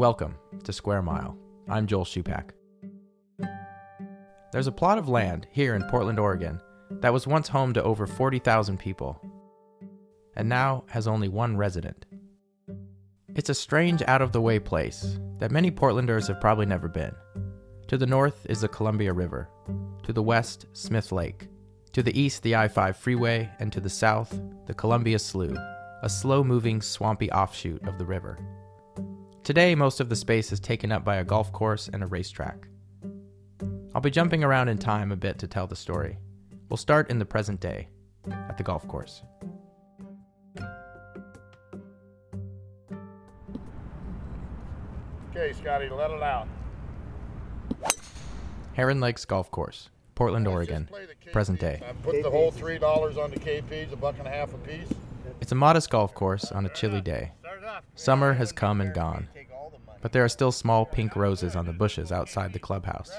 Welcome to Square Mile. I'm Joel Shupak. There's a plot of land here in Portland, Oregon, that was once home to over 40,000 people, and now has only one resident. It's a strange, out of the way place that many Portlanders have probably never been. To the north is the Columbia River, to the west, Smith Lake, to the east, the I 5 freeway, and to the south, the Columbia Slough, a slow moving, swampy offshoot of the river. Today, most of the space is taken up by a golf course and a racetrack. I'll be jumping around in time a bit to tell the story. We'll start in the present day, at the golf course. Okay, Scotty, let it out. Heron Lakes Golf Course, Portland, Oregon, the KPs. present day. I put the whole three dollars on the KPs, a buck and a half a piece. It's a modest golf course on a chilly day. Summer has come and gone, but there are still small pink roses on the bushes outside the clubhouse.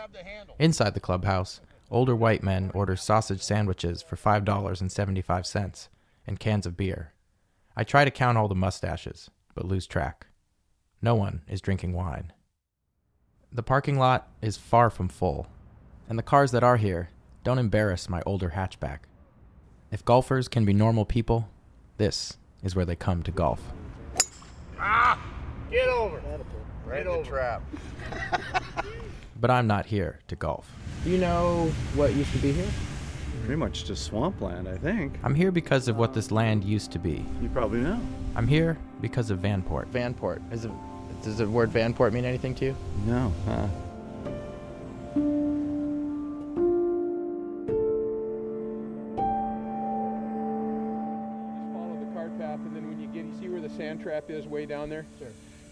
Inside the clubhouse, older white men order sausage sandwiches for $5.75 and cans of beer. I try to count all the mustaches, but lose track. No one is drinking wine. The parking lot is far from full, and the cars that are here don't embarrass my older hatchback. If golfers can be normal people, this is where they come to golf. Ah, Get over. Right the trap. But I'm not here to golf. You know what used to be here? Pretty much just swampland, I think. I'm here because of what this land used to be. You probably know. I'm here because of Vanport. Vanport. Is it, does the word Vanport mean anything to you? No, huh? Just follow the cart path, and then when you get, you see where the sand trap is way down there?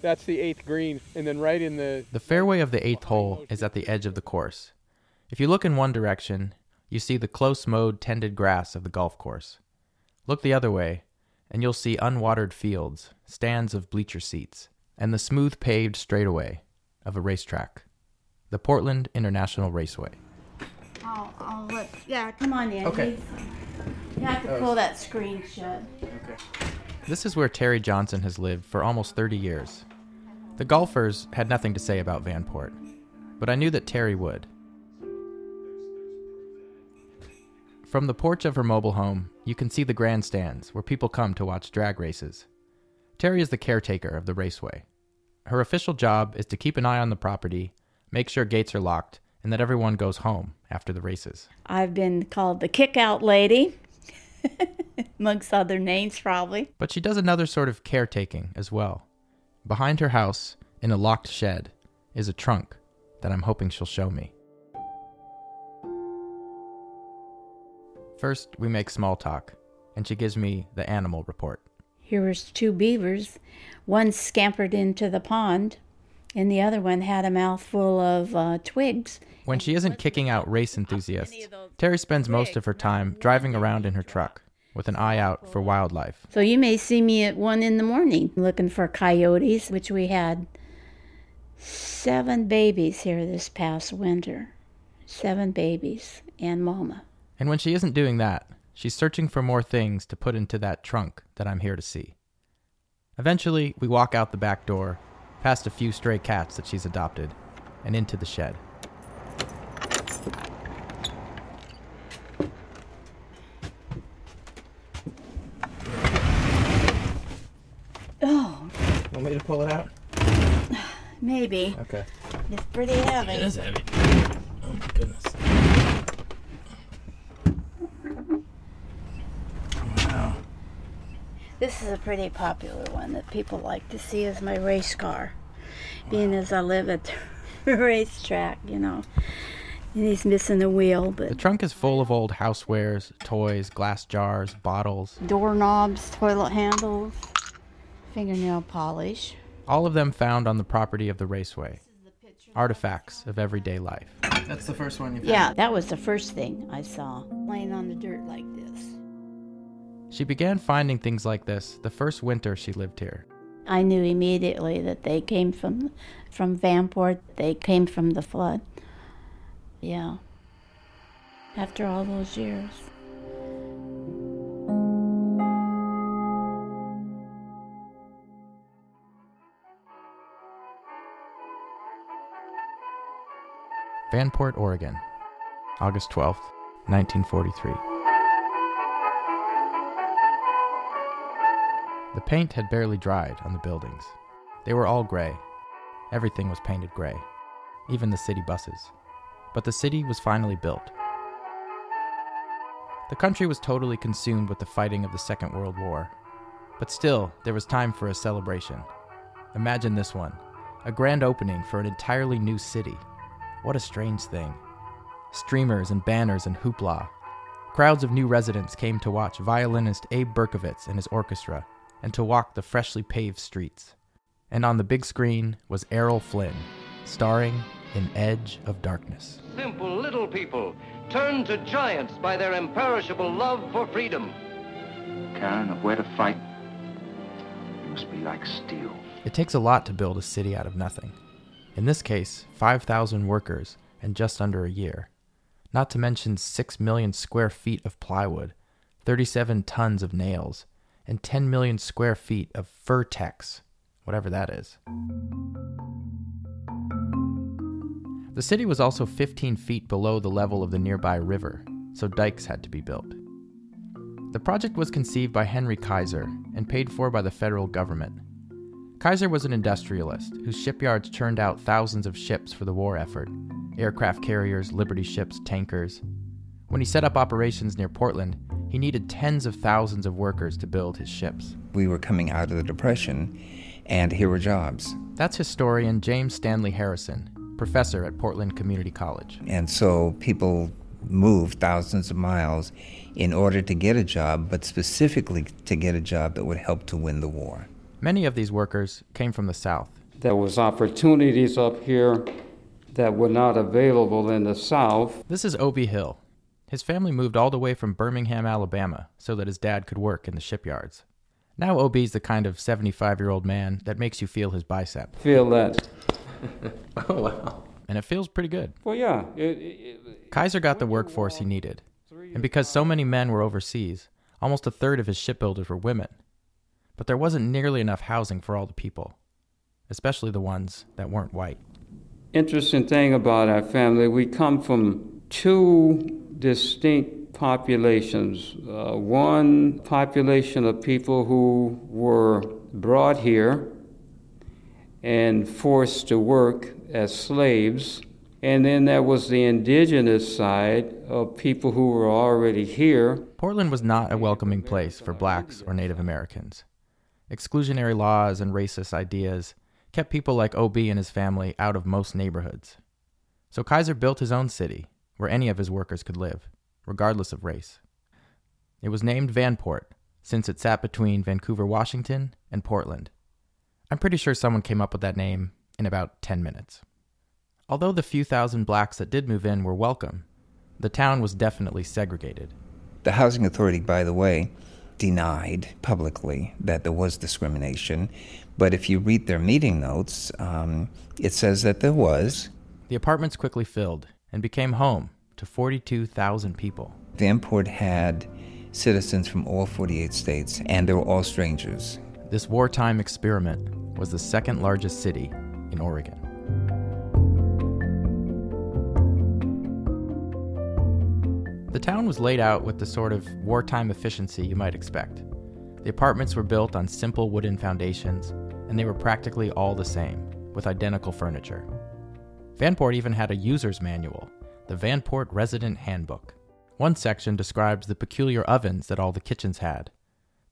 That's the eighth green, and then right in the The fairway of the eighth hole is at the edge of the course. If you look in one direction, you see the close mowed, tended grass of the golf course. Look the other way, and you'll see unwatered fields, stands of bleacher seats, and the smooth paved straightaway of a racetrack. The Portland International Raceway. I'll, I'll let, yeah, come on Andy. Okay. You have to pull that screen shut. This is where Terry Johnson has lived for almost 30 years. The golfers had nothing to say about Vanport, but I knew that Terry would. From the porch of her mobile home, you can see the grandstands where people come to watch drag races. Terry is the caretaker of the raceway. Her official job is to keep an eye on the property, make sure gates are locked, and that everyone goes home after the races. I've been called the kick out lady, amongst other names, probably. But she does another sort of caretaking as well. Behind her house, in a locked shed, is a trunk that I'm hoping she'll show me. First, we make small talk, and she gives me the animal report. Here was two beavers. One scampered into the pond, and the other one had a mouthful of uh, twigs. When she isn't kicking out race enthusiasts, Terry spends most of her time driving around in her truck with an eye out for wildlife. So you may see me at one in the morning looking for coyotes, which we had seven babies here this past winter. Seven babies and mama. And when she isn't doing that, she's searching for more things to put into that trunk that I'm here to see. Eventually, we walk out the back door, past a few stray cats that she's adopted, and into the shed. Oh, Want me to pull it out? maybe. Okay. It's pretty heavy. It is heavy. Oh my goodness. Wow. This is a pretty popular one that people like to see as my race car, being as I live at the racetrack, you know. And he's missing a wheel, but The trunk is full of old housewares, toys, glass jars, bottles, doorknobs, toilet handles, fingernail polish. all of them found on the property of the raceway. Artifacts of everyday life. That's the first one you found. Yeah, that was the first thing I saw, laying on the dirt like this. She began finding things like this the first winter she lived here. I knew immediately that they came from from Vanport. They came from the flood. Yeah. After all those years. Vanport, Oregon, August 12th, 1943. The paint had barely dried on the buildings. They were all gray. Everything was painted gray, even the city buses. But the city was finally built. The country was totally consumed with the fighting of the Second World War. But still, there was time for a celebration. Imagine this one a grand opening for an entirely new city. What a strange thing. Streamers and banners and hoopla. Crowds of new residents came to watch violinist Abe Berkovitz and his orchestra and to walk the freshly paved streets. And on the big screen was Errol Flynn, starring in Edge of Darkness. Simple little people turned to giants by their imperishable love for freedom. Karen, of where to fight, you must be like steel. It takes a lot to build a city out of nothing. In this case, 5,000 workers in just under a year. Not to mention 6 million square feet of plywood, 37 tons of nails, and 10 million square feet of Fir-Tex, whatever that is. The city was also 15 feet below the level of the nearby river, so dikes had to be built. The project was conceived by Henry Kaiser and paid for by the federal government. Kaiser was an industrialist whose shipyards churned out thousands of ships for the war effort aircraft carriers, liberty ships, tankers. When he set up operations near Portland, he needed tens of thousands of workers to build his ships. We were coming out of the Depression, and here were jobs. That's historian James Stanley Harrison, professor at Portland Community College. And so people moved thousands of miles in order to get a job, but specifically to get a job that would help to win the war. Many of these workers came from the South. There was opportunities up here that were not available in the South. This is Obie Hill, his family moved all the way from Birmingham, Alabama, so that his dad could work in the shipyards. Now Obie's the kind of 75 year old man that makes you feel his bicep. Feel that. oh, wow. And it feels pretty good. Well, yeah. It, it, Kaiser got the workforce he needed. And because so many men were overseas, almost a third of his shipbuilders were women. But there wasn't nearly enough housing for all the people, especially the ones that weren't white. Interesting thing about our family, we come from two distinct populations. Uh, one population of people who were brought here and forced to work as slaves. And then there was the indigenous side of people who were already here. Portland was not a welcoming place for blacks or Native Americans. Exclusionary laws and racist ideas kept people like Obie and his family out of most neighborhoods. So Kaiser built his own city where any of his workers could live, regardless of race. It was named Vanport, since it sat between Vancouver, Washington, and Portland. I'm pretty sure someone came up with that name in about 10 minutes. Although the few thousand blacks that did move in were welcome, the town was definitely segregated. The Housing Authority, by the way, denied publicly that there was discrimination, but if you read their meeting notes, um, it says that there was. The apartments quickly filled, and became home to 42,000 people. Vanport had citizens from all 48 states, and they were all strangers. This wartime experiment was the second largest city in Oregon. The town was laid out with the sort of wartime efficiency you might expect. The apartments were built on simple wooden foundations, and they were practically all the same, with identical furniture. Vanport even had a user's manual, the Vanport Resident Handbook. One section describes the peculiar ovens that all the kitchens had.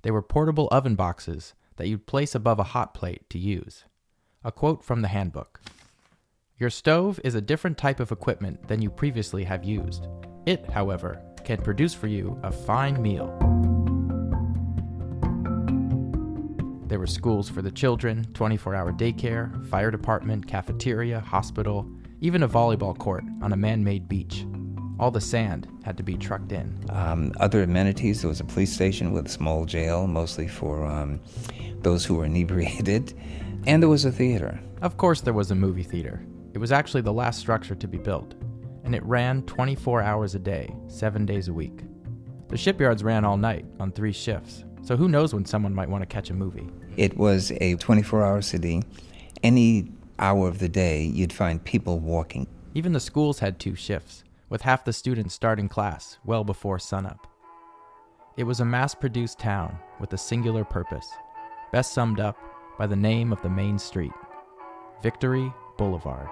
They were portable oven boxes that you'd place above a hot plate to use. A quote from the handbook Your stove is a different type of equipment than you previously have used. It, however, can produce for you a fine meal. There were schools for the children, 24 hour daycare, fire department, cafeteria, hospital, even a volleyball court on a man made beach. All the sand had to be trucked in. Um, other amenities there was a police station with a small jail, mostly for um, those who were inebriated, and there was a theater. Of course, there was a movie theater. It was actually the last structure to be built, and it ran 24 hours a day, seven days a week. The shipyards ran all night on three shifts, so who knows when someone might want to catch a movie. It was a 24 hour city. Any hour of the day, you'd find people walking. Even the schools had two shifts, with half the students starting class well before sunup. It was a mass produced town with a singular purpose, best summed up by the name of the main street Victory Boulevard.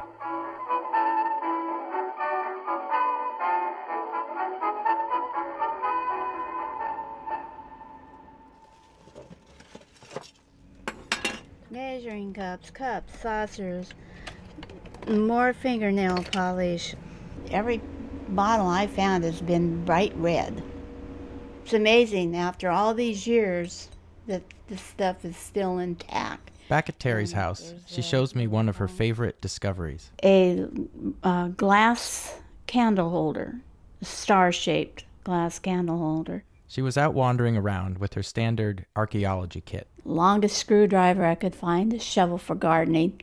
Measuring cups, cups, saucers, more fingernail polish. Every bottle I found has been bright red. It's amazing after all these years that this stuff is still intact. Back at Terry's house, she shows me one of her favorite discoveries. A uh, glass candle holder, a star shaped glass candle holder. She was out wandering around with her standard archaeology kit. Longest screwdriver I could find, a shovel for gardening,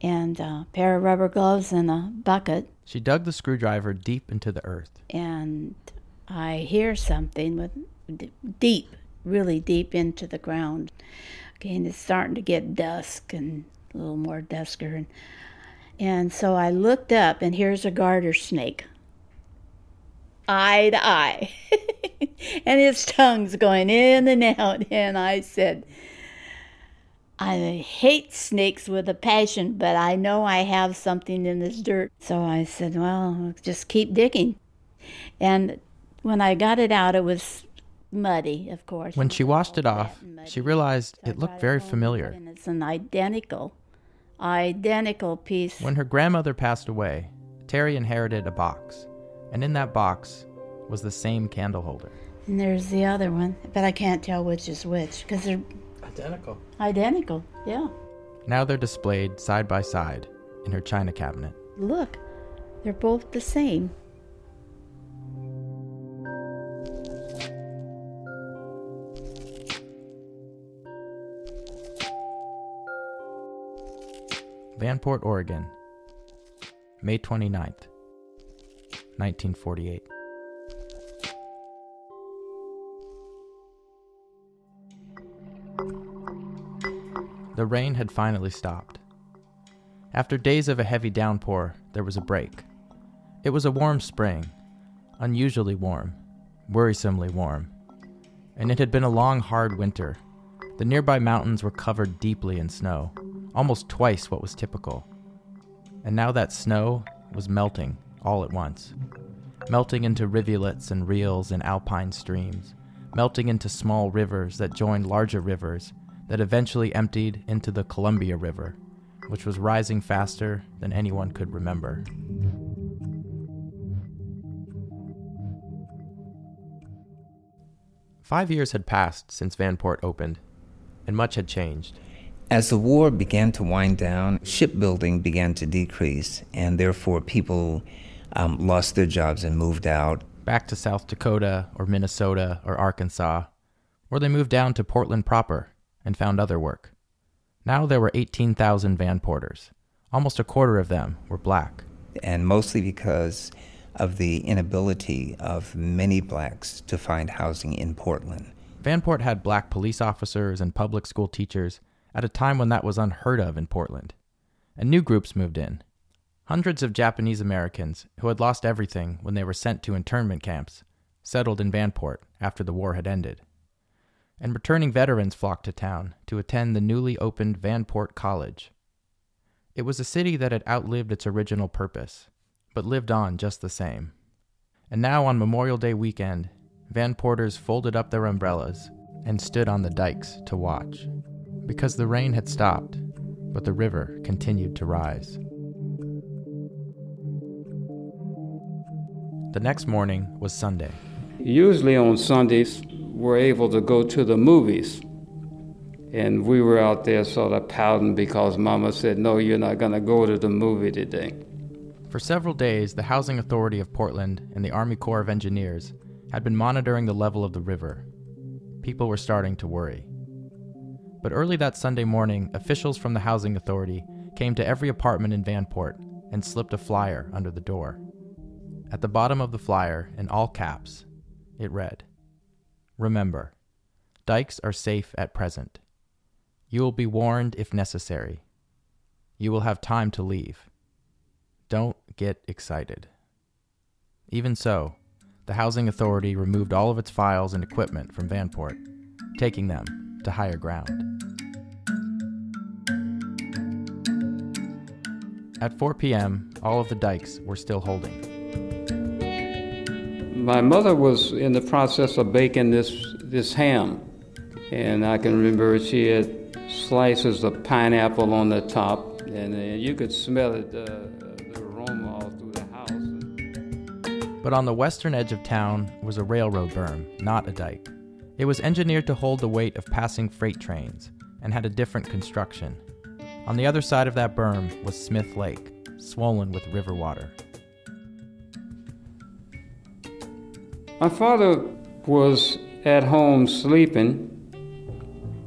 and a pair of rubber gloves and a bucket. She dug the screwdriver deep into the earth. And I hear something with deep, really deep into the ground. Okay, and it's starting to get dusk and a little more dusker. And, and so I looked up, and here's a garter snake, eye to eye. and his tongue's going in and out. And I said, I hate snakes with a passion, but I know I have something in this dirt. So I said, Well, just keep digging. And when I got it out, it was muddy, of course. When she washed it off, she realized it looked very familiar. And it's an identical, identical piece. When her grandmother passed away, Terry inherited a box, and in that box was the same candle holder. And there's the other one, but I can't tell which is which because they're Identical. identical. Yeah. Now they're displayed side by side in her china cabinet. Look, they're both the same. Vanport, Oregon, May 29th, 1948. The rain had finally stopped. After days of a heavy downpour, there was a break. It was a warm spring, unusually warm, worrisomely warm. And it had been a long, hard winter. The nearby mountains were covered deeply in snow, almost twice what was typical. And now that snow was melting all at once, melting into rivulets and reels and alpine streams, melting into small rivers that joined larger rivers that eventually emptied into the Columbia River, which was rising faster than anyone could remember. Five years had passed since Vanport opened, and much had changed. As the war began to wind down, shipbuilding began to decrease, and therefore people um, lost their jobs and moved out. Back to South Dakota or Minnesota or Arkansas, or they moved down to Portland proper and found other work. Now there were 18,000 Vanporters. Almost a quarter of them were black. And mostly because of the inability of many blacks to find housing in Portland. Vanport had black police officers and public school teachers at a time when that was unheard of in Portland. And new groups moved in. Hundreds of Japanese Americans who had lost everything when they were sent to internment camps settled in Vanport after the war had ended. And returning veterans flocked to town to attend the newly opened Vanport College. It was a city that had outlived its original purpose, but lived on just the same. And now on Memorial Day weekend, Vanporters folded up their umbrellas and stood on the dikes to watch. Because the rain had stopped, but the river continued to rise. The next morning was Sunday. Usually on Sundays, we're able to go to the movies. And we were out there sort of pouting because Mama said, No, you're not going to go to the movie today. For several days, the Housing Authority of Portland and the Army Corps of Engineers had been monitoring the level of the river. People were starting to worry. But early that Sunday morning, officials from the Housing Authority came to every apartment in Vanport and slipped a flyer under the door. At the bottom of the flyer, in all caps, it read Remember, dikes are safe at present. You will be warned if necessary. You will have time to leave. don't get excited. Even so, the Housing Authority removed all of its files and equipment from Vanport, taking them to higher ground. At 4 p.m., all of the dikes were still holding. My mother was in the process of baking this, this ham, and I can remember she had slices of pineapple on the top, and uh, you could smell it, uh, the aroma all through the house. But on the western edge of town was a railroad berm, not a dike. It was engineered to hold the weight of passing freight trains and had a different construction. On the other side of that berm was Smith Lake, swollen with river water. My father was at home sleeping.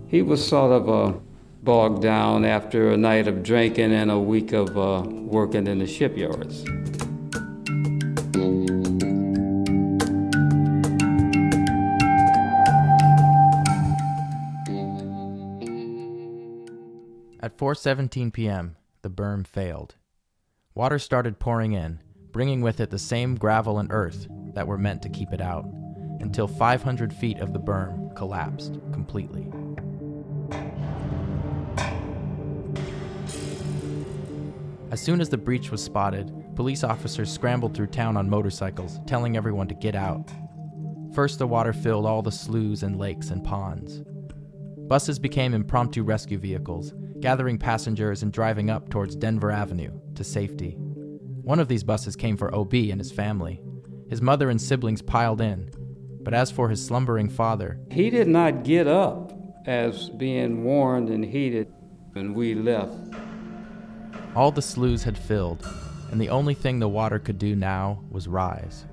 He was sort of uh, bogged down after a night of drinking and a week of uh, working in the shipyards. At 4:17 p.m., the berm failed. Water started pouring in, bringing with it the same gravel and earth that were meant to keep it out, until 500 feet of the berm collapsed completely. As soon as the breach was spotted, police officers scrambled through town on motorcycles, telling everyone to get out. First, the water filled all the sloughs and lakes and ponds. Buses became impromptu rescue vehicles, gathering passengers and driving up towards Denver Avenue to safety. One of these buses came for Obie and his family. His mother and siblings piled in, but as for his slumbering father, He did not get up as being warned and heated when we left. all the sloughs had filled, and the only thing the water could do now was rise.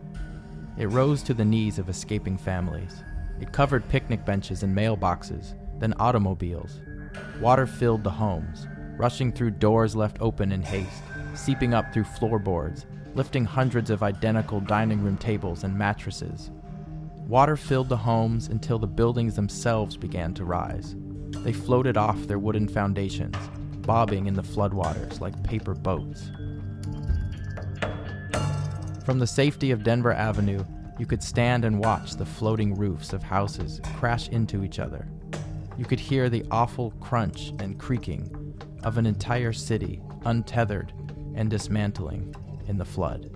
It rose to the knees of escaping families. It covered picnic benches and mailboxes, then automobiles. Water filled the homes, rushing through doors left open in haste, seeping up through floorboards, lifting hundreds of identical dining room tables and mattresses. Water filled the homes until the buildings themselves began to rise. They floated off their wooden foundations, bobbing in the floodwaters like paper boats. From the safety of Denver Avenue, you could stand and watch the floating roofs of houses crash into each other. You could hear the awful crunch and creaking of an entire city untethered and dismantling in the flood.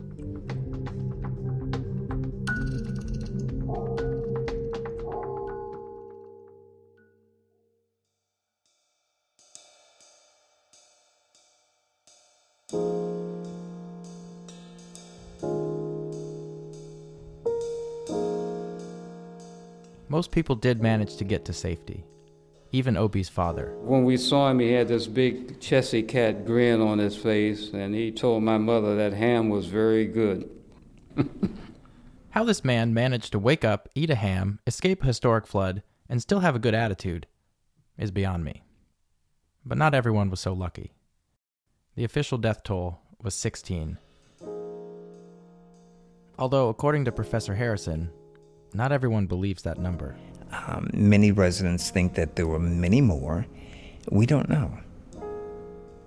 Most people did manage to get to safety, even Obie's father. When we saw him, he had this big Chessy cat grin on his face, and he told my mother that ham was very good. How this man managed to wake up, eat a ham, escape a historic flood, and still have a good attitude is beyond me. But not everyone was so lucky. The official death toll was 16. Although, according to Professor Harrison, not everyone believes that number. Um, many residents think that there were many more. We don't know.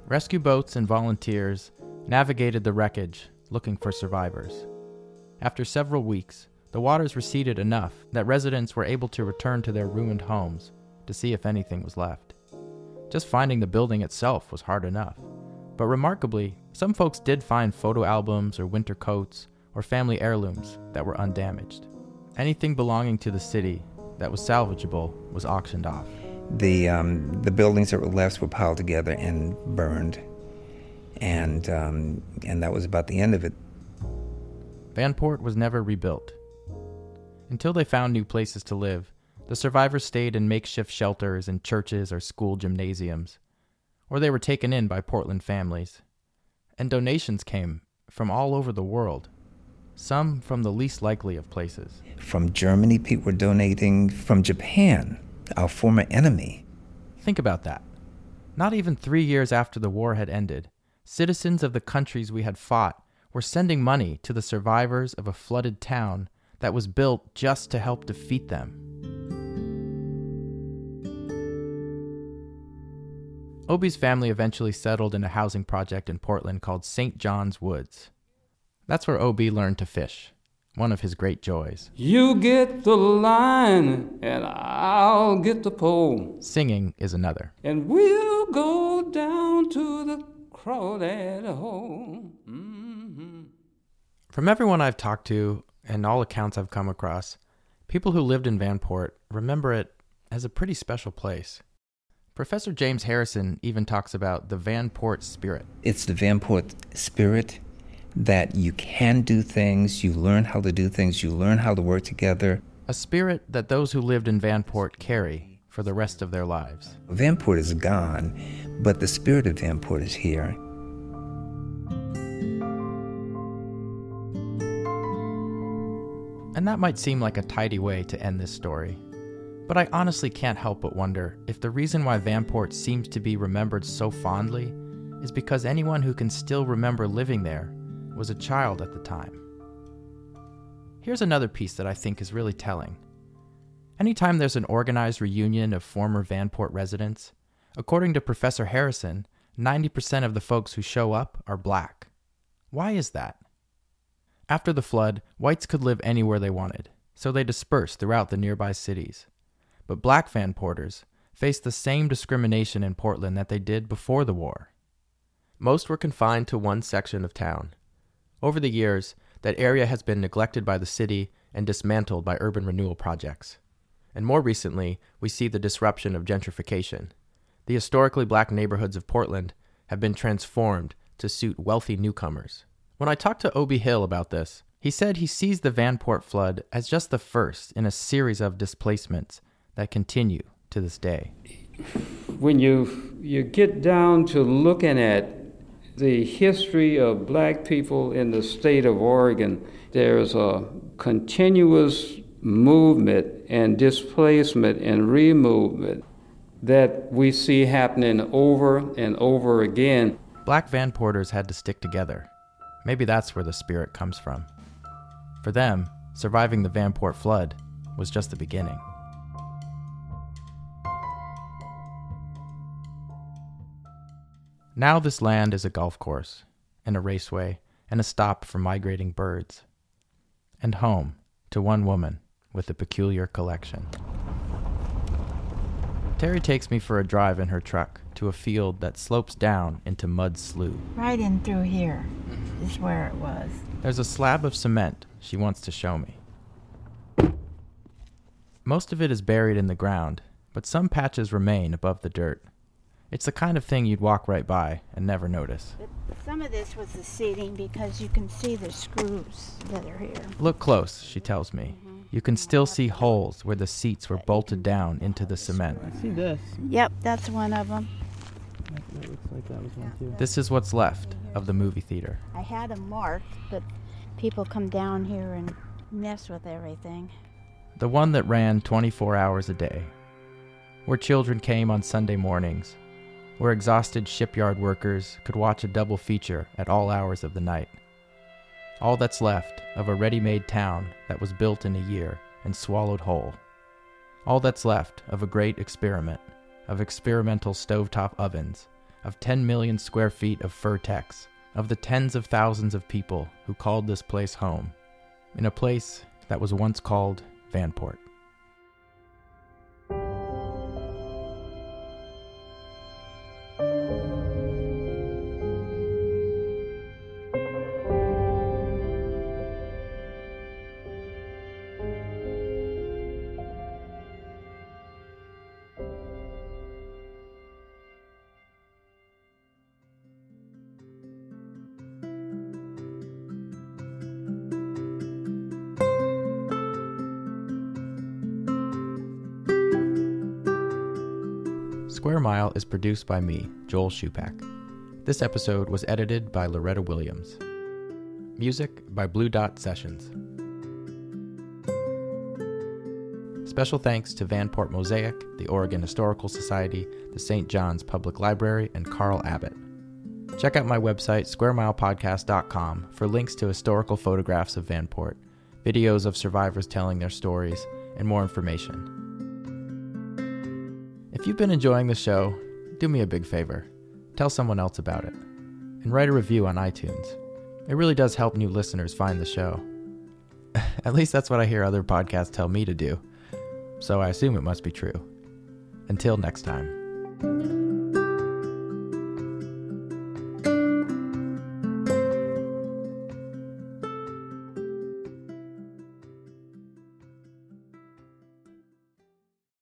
Rescue boats and volunteers navigated the wreckage looking for survivors. After several weeks, the waters receded enough that residents were able to return to their ruined homes to see if anything was left. Just finding the building itself was hard enough. But remarkably, some folks did find photo albums or winter coats or family heirlooms that were undamaged. Anything belonging to the city that was salvageable was auctioned off. The um, the buildings that were left were piled together and burned, and um, and that was about the end of it. Vanport was never rebuilt. Until they found new places to live, the survivors stayed in makeshift shelters in churches or school gymnasiums, or they were taken in by Portland families. And donations came from all over the world, some from the least likely of places. From Germany, people were donating. From Japan, our former enemy. Think about that. Not even three years after the war had ended, citizens of the countries we had fought were sending money to the survivors of a flooded town that was built just to help defeat them. Obie's family eventually settled in a housing project in Portland called St. John's Woods. That's where Obie learned to fish, one of his great joys. You get the line, and I'll get the pole. Singing is another. And we'll go down to the crawdad hole. Mm-hmm. From everyone I've talked to and all accounts I've come across, people who lived in Vanport remember it as a pretty special place. Professor James Harrison even talks about the Vanport spirit. It's the Vanport spirit that you can do things, you learn how to do things, you learn how to work together. A spirit that those who lived in Vanport carry for the rest of their lives. Vanport is gone, but the spirit of Vanport is here. And that might seem like a tidy way to end this story. But I honestly can't help but wonder if the reason why Vanport seems to be remembered so fondly is because anyone who can still remember living there was a child at the time. Here's another piece that I think is really telling. Anytime there's an organized reunion of former Vanport residents, according to Professor Harrison, 90% of the folks who show up are black. Why is that? After the flood, whites could live anywhere they wanted, so they dispersed throughout the nearby cities but black Vanporters faced the same discrimination in Portland that they did before the war. Most were confined to one section of town. Over the years, that area has been neglected by the city and dismantled by urban renewal projects. And more recently, we see the disruption of gentrification. The historically black neighborhoods of Portland have been transformed to suit wealthy newcomers. When I talked to Obie Hill about this, he said he sees the Vanport flood as just the first in a series of displacements that continue to this day. When you, you get down to looking at the history of black people in the state of Oregon, there's a continuous movement and displacement and removement that we see happening over and over again. Black Vanporters had to stick together. Maybe that's where the spirit comes from. For them, surviving the Vanport flood was just the beginning. Now this land is a golf course, and a raceway, and a stop for migrating birds, and home to one woman with a peculiar collection. Terry takes me for a drive in her truck to a field that slopes down into mud slough. Right in through here is where it was. There's a slab of cement she wants to show me. Most of it is buried in the ground, but some patches remain above the dirt. It's the kind of thing you'd walk right by and never notice. But some of this was the seating because you can see the screws that are here. Look close, she tells me. Mm-hmm. You can still see holes where the seats were bolted down into the cement. I see this. Yep, that's one of them. That looks like that was one too. This is what's left of the movie theater. I had them marked, but people come down here and mess with everything. The one that ran 24 hours a day, where children came on Sunday mornings where exhausted shipyard workers could watch a double feature at all hours of the night. All that's left of a ready made town that was built in a year and swallowed whole. All that's left of a great experiment, of experimental stovetop ovens, of 10 million square feet of Fir-Tex, of the tens of thousands of people who called this place home, in a place that was once called Vanport. Is produced by me, Joel Shupak. This episode was edited by Loretta Williams. Music by Blue Dot Sessions. Special thanks to Vanport Mosaic, the Oregon Historical Society, the St. John's Public Library, and Carl Abbott. Check out my website, squaremilepodcast.com, for links to historical photographs of Vanport, videos of survivors telling their stories, and more information. If you've been enjoying the show, do me a big favor tell someone else about it, and write a review on iTunes. It really does help new listeners find the show. At least that's what I hear other podcasts tell me to do, so I assume it must be true. Until next time.